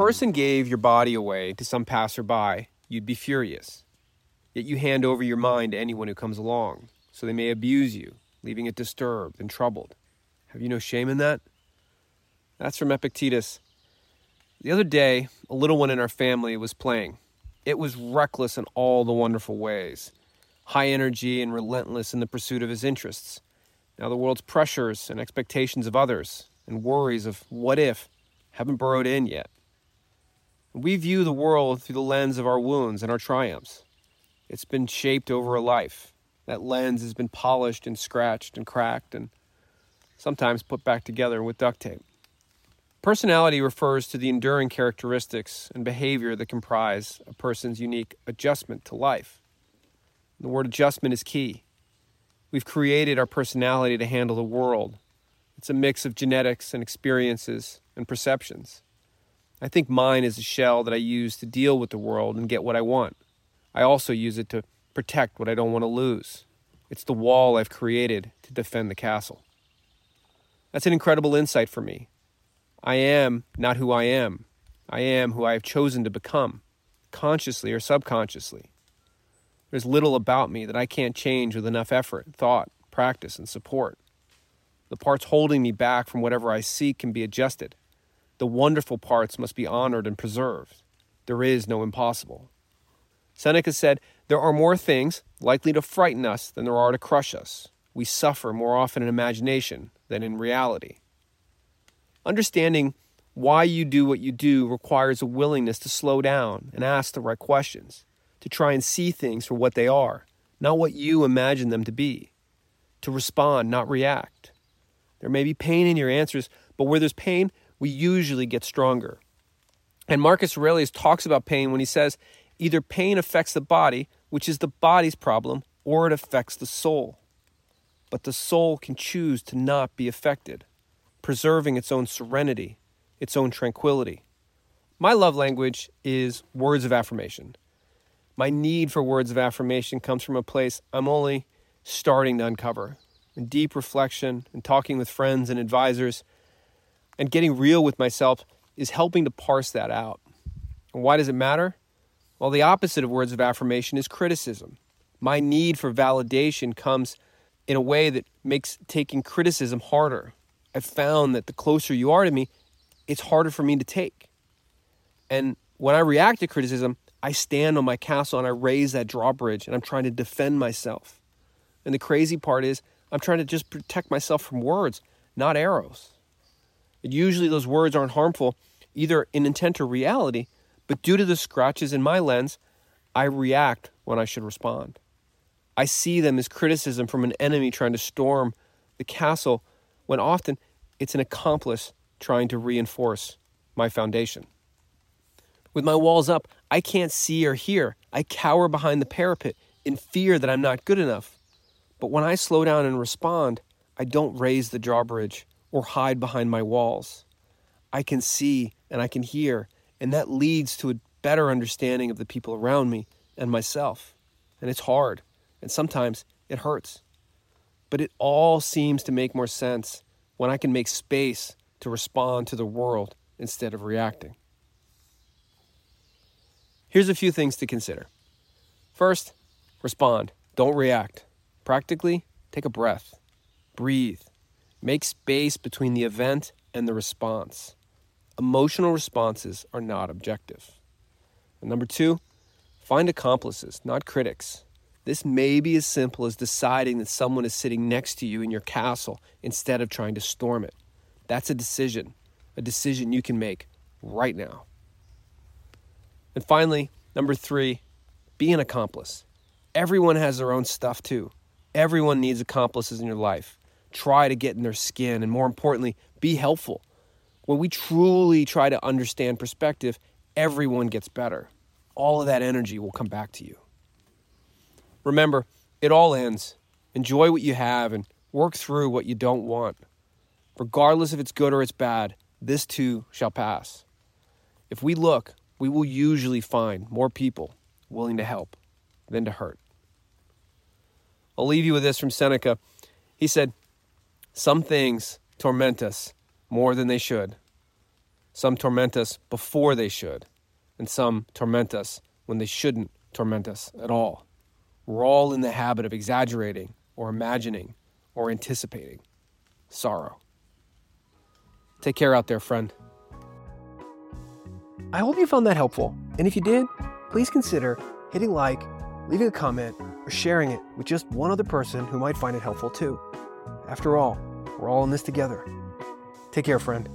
person gave your body away to some passerby, you'd be furious. Yet you hand over your mind to anyone who comes along, so they may abuse you, leaving it disturbed and troubled. Have you no shame in that? That's from Epictetus. The other day, a little one in our family was playing. It was reckless in all the wonderful ways, high energy and relentless in the pursuit of his interests. Now the world's pressures and expectations of others and worries of what if haven't burrowed in yet. We view the world through the lens of our wounds and our triumphs. It's been shaped over a life. That lens has been polished and scratched and cracked and sometimes put back together with duct tape. Personality refers to the enduring characteristics and behavior that comprise a person's unique adjustment to life. The word adjustment is key. We've created our personality to handle the world. It's a mix of genetics and experiences and perceptions. I think mine is a shell that I use to deal with the world and get what I want. I also use it to protect what I don't want to lose. It's the wall I've created to defend the castle. That's an incredible insight for me. I am not who I am. I am who I have chosen to become, consciously or subconsciously. There's little about me that I can't change with enough effort, thought, practice, and support. The parts holding me back from whatever I seek can be adjusted. The wonderful parts must be honored and preserved. There is no impossible. Seneca said, There are more things likely to frighten us than there are to crush us. We suffer more often in imagination than in reality. Understanding why you do what you do requires a willingness to slow down and ask the right questions, to try and see things for what they are, not what you imagine them to be, to respond, not react. There may be pain in your answers, but where there's pain, we usually get stronger. And Marcus Aurelius talks about pain when he says either pain affects the body, which is the body's problem, or it affects the soul. But the soul can choose to not be affected preserving its own serenity, its own tranquility. My love language is words of affirmation. My need for words of affirmation comes from a place I'm only starting to uncover. In deep reflection and talking with friends and advisors and getting real with myself is helping to parse that out. And why does it matter? Well, the opposite of words of affirmation is criticism. My need for validation comes in a way that makes taking criticism harder. I've found that the closer you are to me, it's harder for me to take. And when I react to criticism, I stand on my castle and I raise that drawbridge and I'm trying to defend myself. And the crazy part is, I'm trying to just protect myself from words, not arrows. Usually those words aren't harmful, either in intent or reality, but due to the scratches in my lens, I react when I should respond. I see them as criticism from an enemy trying to storm the castle when often it's an accomplice trying to reinforce my foundation. With my walls up, I can't see or hear. I cower behind the parapet in fear that I'm not good enough. But when I slow down and respond, I don't raise the drawbridge or hide behind my walls. I can see and I can hear, and that leads to a better understanding of the people around me and myself. And it's hard, and sometimes it hurts. But it all seems to make more sense when I can make space to respond to the world instead of reacting. Here's a few things to consider. First, respond, don't react. Practically, take a breath, breathe, make space between the event and the response. Emotional responses are not objective. And number two, find accomplices, not critics. This may be as simple as deciding that someone is sitting next to you in your castle instead of trying to storm it. That's a decision, a decision you can make right now. And finally, number three, be an accomplice. Everyone has their own stuff too. Everyone needs accomplices in your life. Try to get in their skin, and more importantly, be helpful. When we truly try to understand perspective, everyone gets better. All of that energy will come back to you. Remember, it all ends. Enjoy what you have and work through what you don't want. Regardless if it's good or it's bad, this too shall pass. If we look, we will usually find more people willing to help than to hurt. I'll leave you with this from Seneca. He said, Some things torment us more than they should. Some torment us before they should, and some torment us when they shouldn't torment us at all. We're all in the habit of exaggerating or imagining or anticipating sorrow. Take care out there, friend. I hope you found that helpful, and if you did, please consider hitting like, leaving a comment, or sharing it with just one other person who might find it helpful too. After all, we're all in this together. Take care, friend.